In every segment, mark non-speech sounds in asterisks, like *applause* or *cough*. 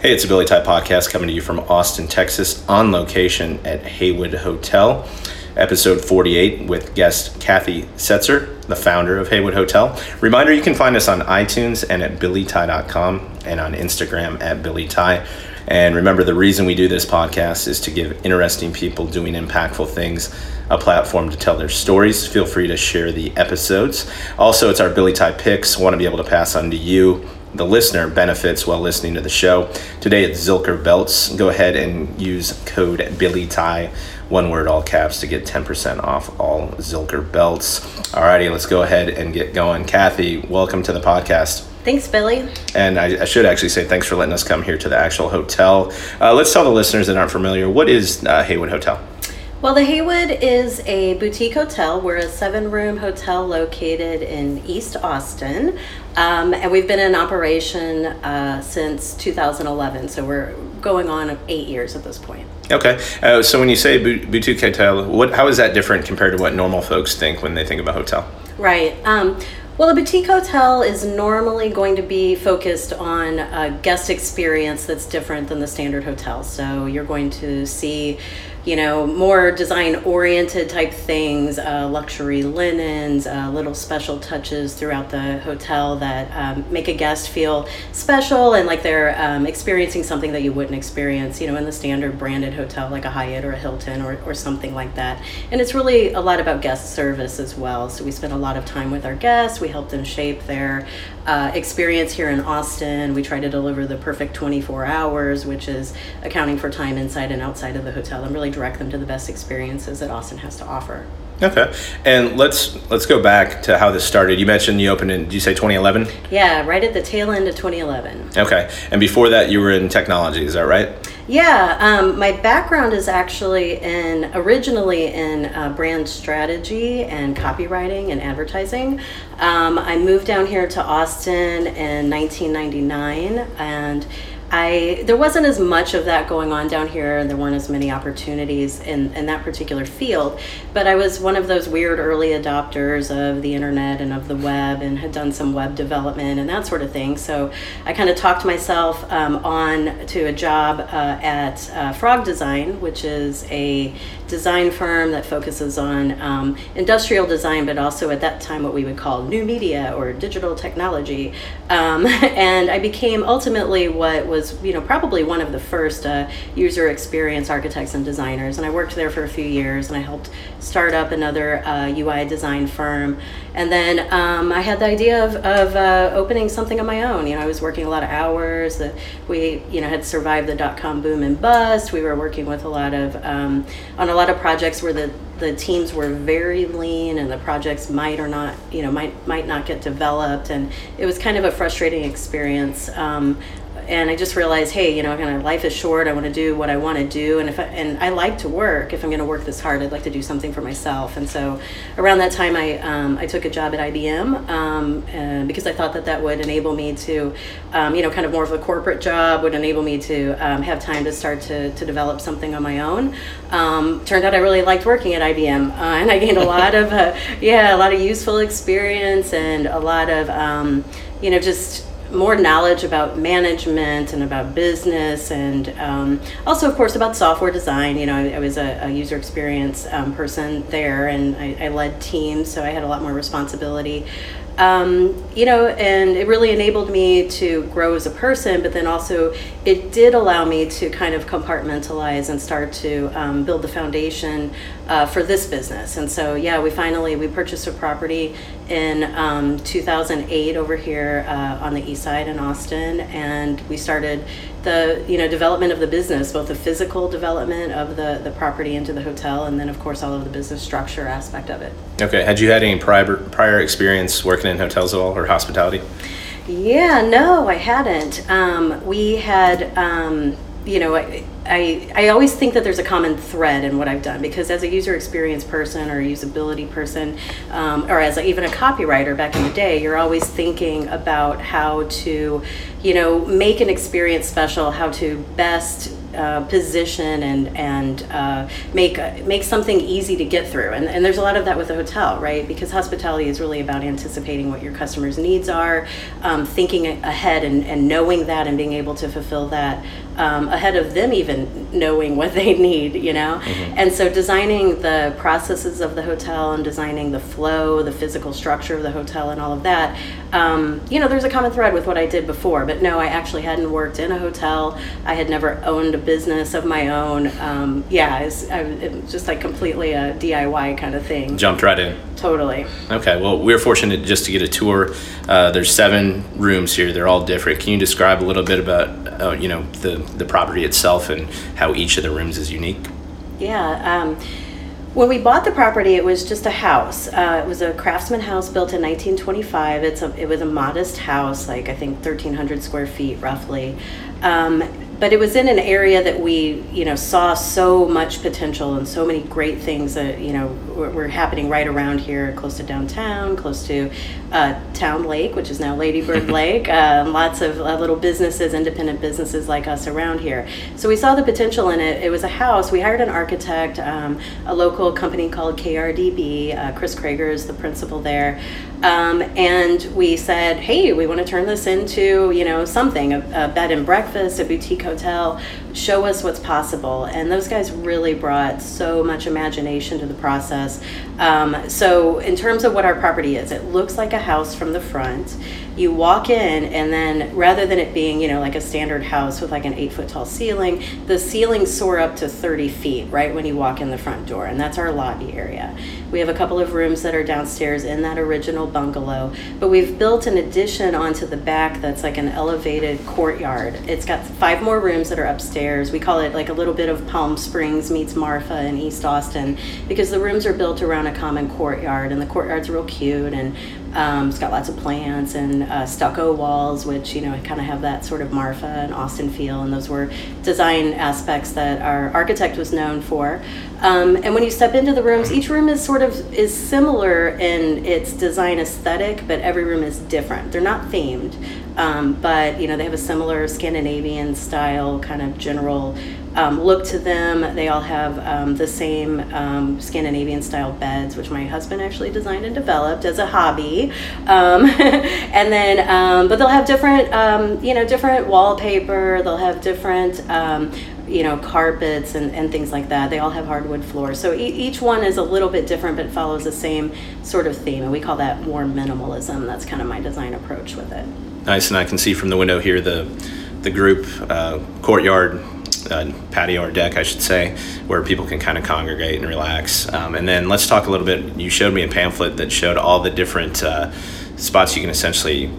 Hey, it's a Billy Ty podcast coming to you from Austin, Texas, on location at Heywood Hotel. Episode 48 with guest Kathy Setzer, the founder of Heywood Hotel. Reminder you can find us on iTunes and at billyty.com and on Instagram at billyty. And remember, the reason we do this podcast is to give interesting people doing impactful things a platform to tell their stories. Feel free to share the episodes. Also, it's our Billy Ty picks. Want to be able to pass on to you the listener benefits while listening to the show. Today it's Zilker Belts. Go ahead and use code Billy Ty, one word, all caps, to get 10% off all Zilker Belts. Alrighty, let's go ahead and get going. Kathy, welcome to the podcast. Thanks, Billy. And I, I, should actually say thanks for letting us come here to the actual hotel. Uh, let's tell the listeners that aren't familiar what is uh, Heywood Hotel? Well, the Heywood is a boutique hotel. We're a seven room hotel located in East Austin. Um, and we've been in operation uh, since 2011. So we're going on eight years at this point. Okay. Uh, so when you say boutique hotel, what, how is that different compared to what normal folks think when they think of a hotel? Right. Um, well, a boutique hotel is normally going to be focused on a guest experience that's different than the standard hotel. So you're going to see you know, more design oriented type things, uh, luxury linens, uh, little special touches throughout the hotel that um, make a guest feel special and like they're um, experiencing something that you wouldn't experience, you know, in the standard branded hotel like a Hyatt or a Hilton or, or something like that. And it's really a lot about guest service as well. So we spend a lot of time with our guests, we help them shape their uh, experience here in Austin. We try to deliver the perfect 24 hours, which is accounting for time inside and outside of the hotel and really direct them to the best experiences that Austin has to offer. Okay, and let's let's go back to how this started. You mentioned you opened in, did you say 2011? Yeah, right at the tail end of 2011. Okay, and before that, you were in technology. Is that right? Yeah, um, my background is actually in originally in uh, brand strategy and copywriting and advertising. Um, I moved down here to Austin in 1999 and I there wasn't as much of that going on down here, and there weren't as many opportunities in, in that particular field. But I was one of those weird early adopters of the internet and of the web, and had done some web development and that sort of thing. So I kind of talked myself um, on to a job uh, at uh, Frog Design, which is a design firm that focuses on um, industrial design, but also at that time what we would call new media or digital technology. Um, *laughs* and I became ultimately what was you know, probably one of the first uh, user experience architects and designers. And I worked there for a few years, and I helped start up another uh, UI design firm. And then um, I had the idea of, of uh, opening something on my own. You know, I was working a lot of hours. That we, you know, had survived the dot com boom and bust. We were working with a lot of um, on a lot of projects where the the teams were very lean and the projects might or not you know might might not get developed. And it was kind of a frustrating experience. Um, and I just realized, hey, you know, kind of life is short. I want to do what I want to do, and if I, and I like to work. If I'm going to work this hard, I'd like to do something for myself. And so, around that time, I um, I took a job at IBM um, because I thought that that would enable me to, um, you know, kind of more of a corporate job would enable me to um, have time to start to to develop something on my own. Um, turned out I really liked working at IBM, uh, *laughs* and I gained a lot of uh, yeah, a lot of useful experience and a lot of um, you know just more knowledge about management and about business and um, also of course about software design you know i, I was a, a, user experience um, person there and I, I, led teams so i had a lot more responsibility um, you know, and it really enabled me to grow as a person, but then also it did allow me to kind of compartmentalize and start to um, build the foundation uh, for this business. And so, yeah, we finally we purchased a property in um, 2008 over here uh, on the east side in Austin, and we started the you know development of the business, both the physical development of the the property into the hotel, and then of course all of the business structure aspect of it. Okay. Had you had any prior prior experience working in hotels at all or hospitality? Yeah, no, I hadn't. Um, we had. Um, you know, I, I, I always think that there's a common thread in what I've done because as a user experience person or a usability person, um, or as a, even a copywriter back in the day, you're always thinking about how to, you know, make an experience special, how to best uh, position and and uh, make make something easy to get through. And, and there's a lot of that with the hotel, right? Because hospitality is really about anticipating what your customers' needs are, um, thinking ahead and, and knowing that and being able to fulfill that um, ahead of them even knowing what they need, you know? Mm-hmm. And so designing the processes of the hotel and designing the flow, the physical structure of the hotel and all of that, um, you know, there's a common thread with what I did before. But no, I actually hadn't worked in a hotel. I had never owned a business of my own. Um, yeah, it's, it's just like completely a DIY kind of thing. Jumped right in. Totally. Okay, well, we are fortunate just to get a tour. Uh, there's seven rooms here. They're all different. Can you describe a little bit about, uh, you know, the the property itself and how each of the rooms is unique? Yeah. Um, when we bought the property, it was just a house. Uh, it was a craftsman house built in 1925. It's a, it was a modest house, like I think 1,300 square feet roughly. Um, but it was in an area that we you know saw so much potential and so many great things that you know were, were happening right around here close to downtown close to uh, town lake which is now ladybird *laughs* lake. Uh, lots of uh, little businesses independent businesses like us around here. So we saw the potential in it. It was a house. We hired an architect um, a local company called krdb uh, chris krager is the principal there um, and we said, hey, we want to turn this into, you know, something, a, a, bed and breakfast, a boutique hotel, show us what's possible. And those guys really brought so much imagination to the process. Um, so in terms of what our property is, it looks like a house from the front you walk in and then rather than it being you know like a standard house with like an eight foot tall ceiling the ceilings soar up to 30 feet right when you walk in the front door and that's our lobby area. We have a couple of rooms that are downstairs in that original bungalow but we've built an addition onto the back that's like an elevated courtyard. It's got five more rooms that are upstairs. We call it like a little bit of palm springs meets marfa in east austin because the rooms are built around a common courtyard and the courtyard's real cute and um, it's got lots of plants and uh, stucco walls, which you know kind of have that sort of Marfa and Austin feel, and those were design aspects that our architect was known for. Um, and when you step into the rooms, each room is sort of is similar in its design aesthetic, but every room is different. They're not themed, um, but you know they have a similar Scandinavian style kind of general um, look to them. They all have um, the same um, Scandinavian style beds, which my husband actually designed and developed as a hobby. Um, *laughs* and then, um, but they'll have different, um, you know, different wallpaper. They'll have different, you know, carpets and, and things like that. They all have hardwood floors. So e- each one is a little bit different, but follows the same sort of theme. And we call that more minimalism. That's kind of my design approach with it. Nice, and I can see from the window here the the group uh, courtyard patio or deck, I should say, where people can kind of congregate and relax. Um, and then let's talk a little bit. You showed me a pamphlet that showed all the different uh, spots you can essentially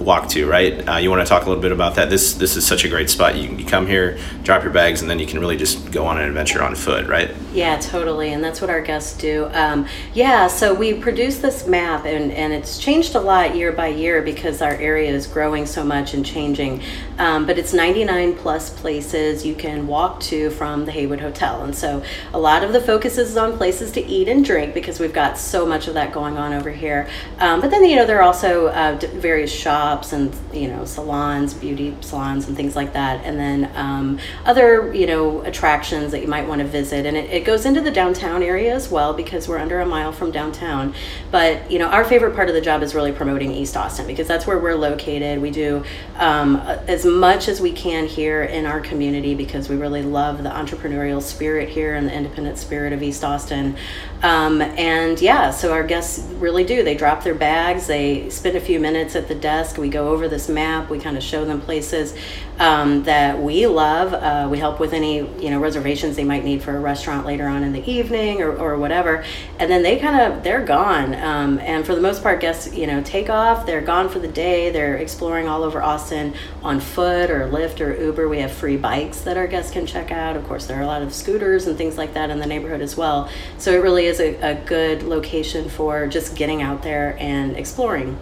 walk to, right? Uh, you want to talk a little bit about that? This this is such a great spot. You, you come here, drop your bags, and then you can really just go on an adventure on foot, right? Yeah, totally. And that's what our guests do. Um, yeah, so we produce this map, and, and it's changed a lot year by year because our area is growing so much and changing. Um, but it's 99 plus places you can walk to from the Heywood Hotel. And so a lot of the focus is on places to eat and drink because we've got so much of that going on over here. Um, but then, you know, there are also uh, various shops and you know salons, beauty salons, and things like that, and then um, other you know attractions that you might want to visit. And it, it goes into the downtown area as well because we're under a mile from downtown. But you know our favorite part of the job is really promoting East Austin because that's where we're located. We do um, as much as we can here in our community because we really love the entrepreneurial spirit here and the independent spirit of East Austin. Um, and yeah, so our guests really do. They drop their bags, they spend a few minutes at the desk. We go over this map, we kind of show them places um, that we love. Uh, we help with any you know reservations they might need for a restaurant later on in the evening or, or whatever. And then they kind of they're gone. Um, and for the most part, guests you know take off. They're gone for the day. They're exploring all over Austin on foot or Lyft or Uber. We have free bikes that our guests can check out. Of course, there are a lot of scooters and things like that in the neighborhood as well. So it really is a, a good location for just getting out there and exploring.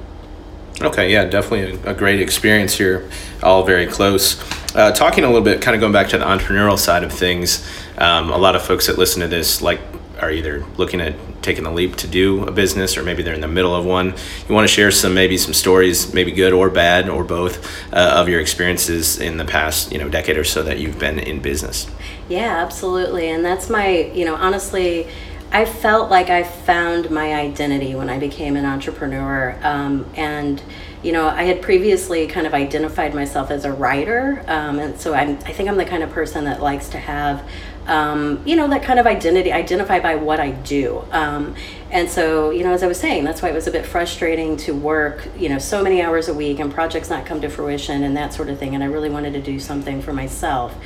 Okay, yeah, definitely a, a great experience here, all very close. Uh, talking a little bit, kind of going back to the entrepreneurial side of things, um, a lot of folks that listen to this like are either looking at taking the leap to do a business or maybe they're in the middle of one. You want to share some maybe some stories, maybe good or bad or both, uh, of your experiences in the past you know decade or so that you've been in business. Yeah, absolutely, and that's my you know honestly. I felt like I found my identity when I became an entrepreneur. Um, and, you know, I had previously kind of identified myself as a writer. Um, and so I'm, I think I'm the kind of person that likes to have um, you know, that kind of identity, identify by what I do. Um, and so, you know, as I was saying, that's why it was a bit frustrating to work, you know, so many hours a week and projects not come to fruition and that sort of thing. And I really wanted to do something for myself.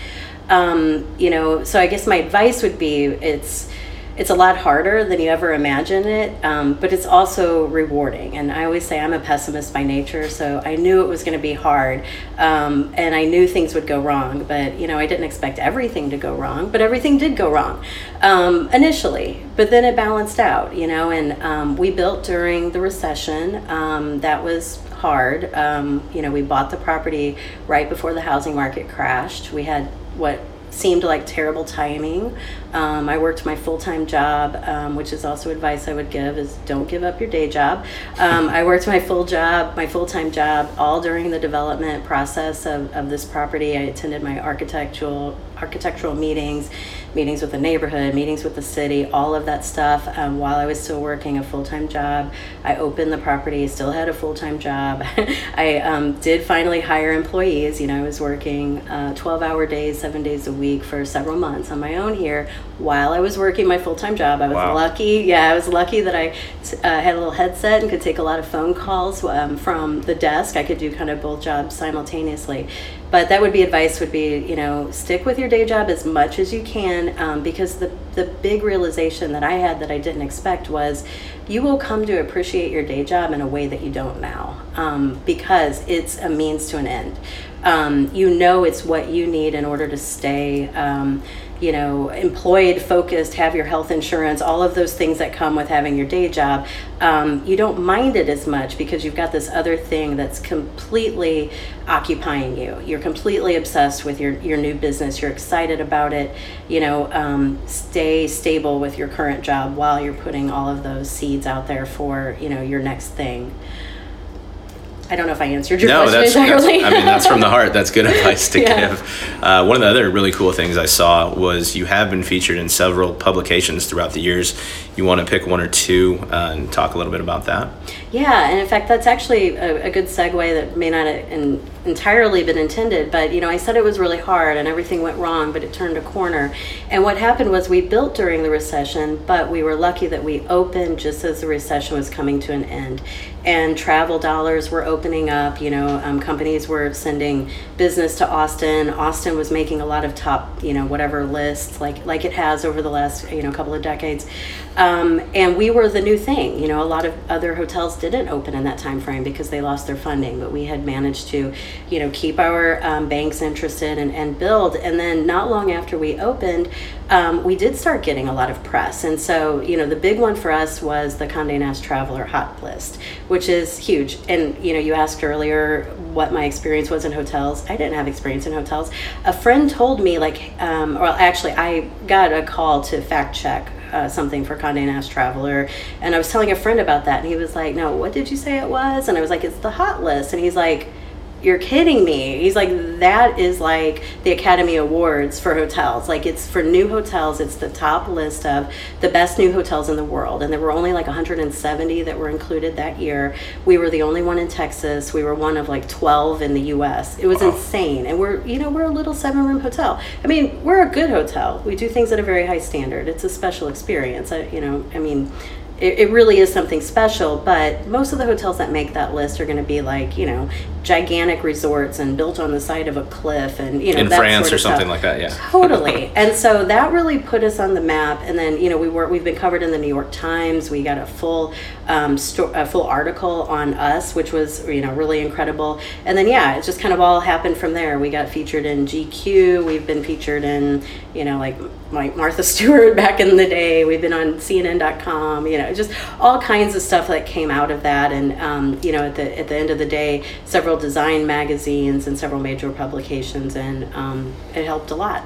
Um, you know, so I guess my advice would be it's, it's a lot harder than you ever imagine it, um, but it's also rewarding. And I always say I'm a pessimist by nature, so I knew it was going to be hard, um, and I knew things would go wrong. But you know, I didn't expect everything to go wrong, but everything did go wrong um, initially. But then it balanced out, you know. And um, we built during the recession. Um, that was hard. Um, you know, we bought the property right before the housing market crashed. We had what seemed like terrible timing. Um, I worked my full time job, um, which is also advice I would give: is don't give up your day job. Um, I worked my full job, my full time job, all during the development process of, of this property. I attended my architectural architectural meetings meetings with the neighborhood, meetings with the city, all of that stuff um, while I was still working a full time job. I opened the property, still had a full time job. *laughs* I um, did finally hire employees. You know, I was working uh, 12 hour days, seven days a week for several months on my own here while I was working my full time job. I was wow. lucky. Yeah, I was lucky that I uh, had a little headset and could take a lot of phone calls um, from the desk. I could do kind of both jobs simultaneously but that would be advice would be you know stick with your day job as much as you can um, because the the big realization that I had that I didn't expect was you will come to appreciate your day job in a way that you don't now um, because it's a means to an end. Um, you know it's what you need in order to stay um, you know, employed, focused, have your health insurance, all of those things that come with having your day job, um, you don't mind it as much because you've got this other thing that's completely occupying you. You're completely obsessed with your, your new business. You're excited about it. You know, um, stay stable with your current job while you're putting all of those seeds out there for, you know, your next thing. I don't know if I answered your no, question that's, entirely. That's, I mean, that's from the heart. That's good *laughs* advice to yeah. give. Uh, one of the other really cool things I saw was you have been featured in several publications throughout the years. You want to pick one or two uh, and talk a little bit about that? Yeah, and in fact, that's actually a, a good segue that may not have entirely been intended. But you know, I said it was really hard and everything went wrong, but it turned a corner. And what happened was we built during the recession, but we were lucky that we opened just as the recession was coming to an end and travel dollars were opening up. You know, um, companies were sending business to Austin. Austin was making a lot of top, you know, whatever lists like like it has over the last you know couple of decades. Um, and we were the new thing. You know, a lot of other hotels didn't open in that time frame because they lost their funding, but we had managed to, you know, keep our um, banks interested and, and build. And then not long after we opened, um, we did start getting a lot of press. And so, you know, the big one for us was the Condé Nast Traveler Hot List, which is huge. And, you know, you asked earlier what my experience was in hotels. I didn't have experience in hotels. A friend told me, like, um, or actually, I got a call to fact check uh, something for Condé Nast Traveler, and I was telling a friend about that, and he was like, "No, what did you say it was?" And I was like, "It's the hot list," and he's like you're kidding me. He's like, that is like the Academy Awards for hotels. Like, it's for new hotels, it's the top list of the best new hotels in the world. And there were only like 170 that were included that year. We were the only one in Texas. We were one of like 12 in the US. It was wow. insane. And we're, you know, we're a little seven room hotel. I mean, we're a good hotel. We do things at a very high standard. It's a special experience. I, you know, I mean, it, it really is something special. But most of the hotels that make that list are going to be like, you know, gigantic resorts and built on the side of a cliff and you know in France sort of or something stuff. like that. Yeah, totally. *laughs* and so that really put us on the map. And then you know we were we've been covered in the New York Times. We got a full um, sto- a full article on us, which was you know really incredible. And then yeah, it just kind of all happened from there. We got featured in GQ. We've been featured in you know like like Martha *laughs* Stewart back in the day. We've been on CNN.com. You know, just all kinds of stuff that came out of that. And um, you know, at the at the end of the day, several design magazines and several major publications, and um, it helped a lot.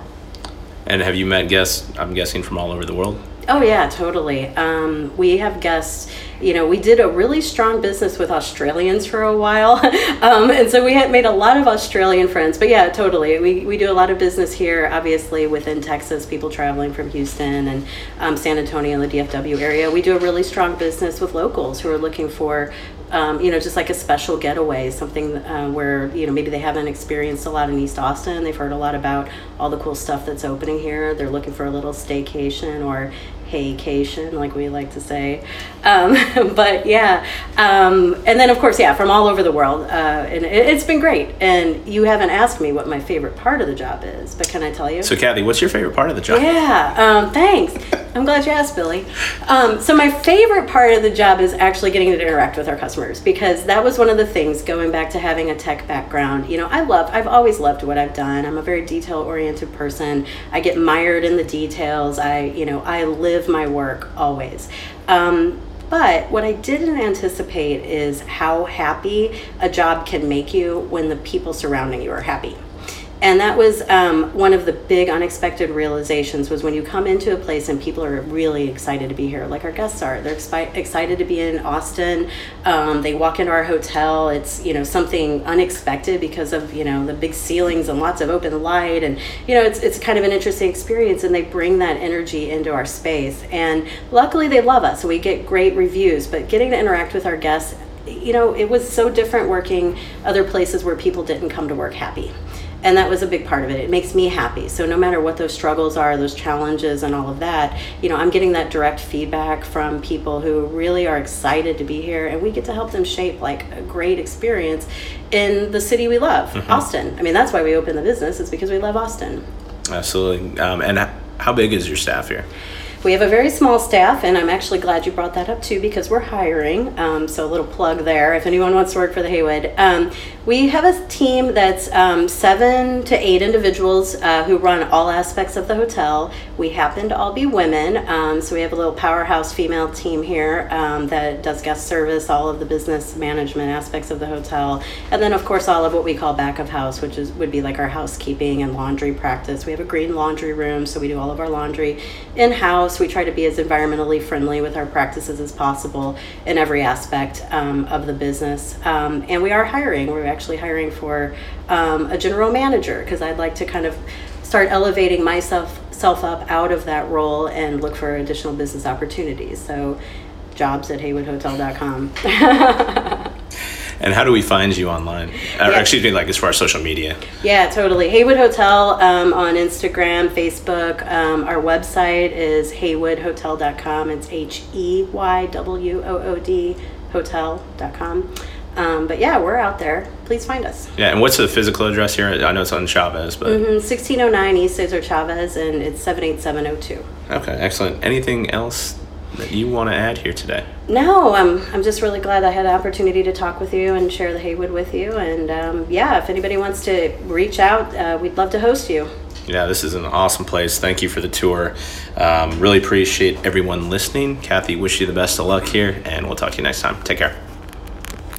And have you met guests? I'm guessing from all over the world. Oh yeah, totally. Um, we have guests. You know, we did a really strong business with Australians for a while, *laughs* um, and so we had made a lot of Australian friends. But yeah, totally. We we do a lot of business here, obviously within Texas. People traveling from Houston and um, San Antonio and the DFW area. We do a really strong business with locals who are looking for um, you know, just like a special getaway, something uh, where, you know, maybe they haven't experienced a lot in East Austin. They've heard a lot about all the cool stuff that's opening here. They're looking for a little staycation or heycation, like we like to say. Um, *laughs* but yeah, um, and then of course, yeah, from all over the world, uh, and it, has been great. And you haven't asked me what my favorite part of the job is, but can I tell you? So, Kathy, what's your favorite part of the job? Yeah, um, thanks. I'm glad you asked, Billy. Um, so my favorite part of the job is actually getting to interact with our customers because that was one of the things going back to having a tech background. You know, I love, I've always loved what I've done. I'm a very detail oriented person. I get mired in the details. I, you know, I live my work always. Um, but what I didn't anticipate is how happy a job can make you when the people surrounding you are happy and that was um, one of the big unexpected realizations was when you come into a place and people are really excited to be here. Like our guests are. They're expi- excited to be in austin. Um, they walk into our hotel. It's you know something unexpected because of you know the big ceilings and lots of open light. And you know it's, it's kind of an interesting experience and they bring that energy into our space. And luckily they love us. So we get great reviews. But getting to interact with our guests you know it was so different working other places where people didn't come to work happy and that was a big part of it. It makes me happy. So no matter what those struggles are those challenges and all of that you know i'm getting that direct feedback from people who really are excited to be here. And we get to help them shape like a great experience in the city we love mm-hmm. austin. I mean that's why we open the business is because we love austin. Absolutely. Um, and how big is your staff here? We have a very small staff, and I'm actually glad you brought that up too because we're hiring. Um, so, a little plug there if anyone wants to work for the Heywood. Um, we have a team that's um, seven to eight individuals uh, who run all aspects of the hotel. We happen to all be women, um, so we have a little powerhouse female team here um, that does guest service, all of the business management aspects of the hotel, and then of course all of what we call back of house, which is would be like our housekeeping and laundry practice. We have a green laundry room, so we do all of our laundry in house. We try to be as environmentally friendly with our practices as possible in every aspect um, of the business, um, and we are hiring. We're actually hiring for um, a general manager because I'd like to kind of start elevating myself self up out of that role and look for additional business opportunities. So, jobs at heywoodhotel.com. and how do we find you online? *laughs* Yeah. Or excuse me, like as far as social media? Yeah, totally. Heywood Hotel um, on Instagram, Facebook. Um, our website is heywoodhotel.com. It's H E Y W O O D hotel.com. Um, but yeah, we're out there. Please find us. Yeah, and what's the physical address here? I know it's on Chavez, but mm-hmm, 1609 East Cesar Chavez, and it's 78702. Okay, excellent. Anything else that you want to add here today? No, I'm I'm just really glad I had the opportunity to talk with you and share the Heywood with you. And um, yeah, if anybody wants to reach out, uh, we'd love to host you. Yeah, this is an awesome place. Thank you for the tour. Um, really appreciate everyone listening. Kathy, wish you the best of luck here, and we'll talk to you next time. Take care.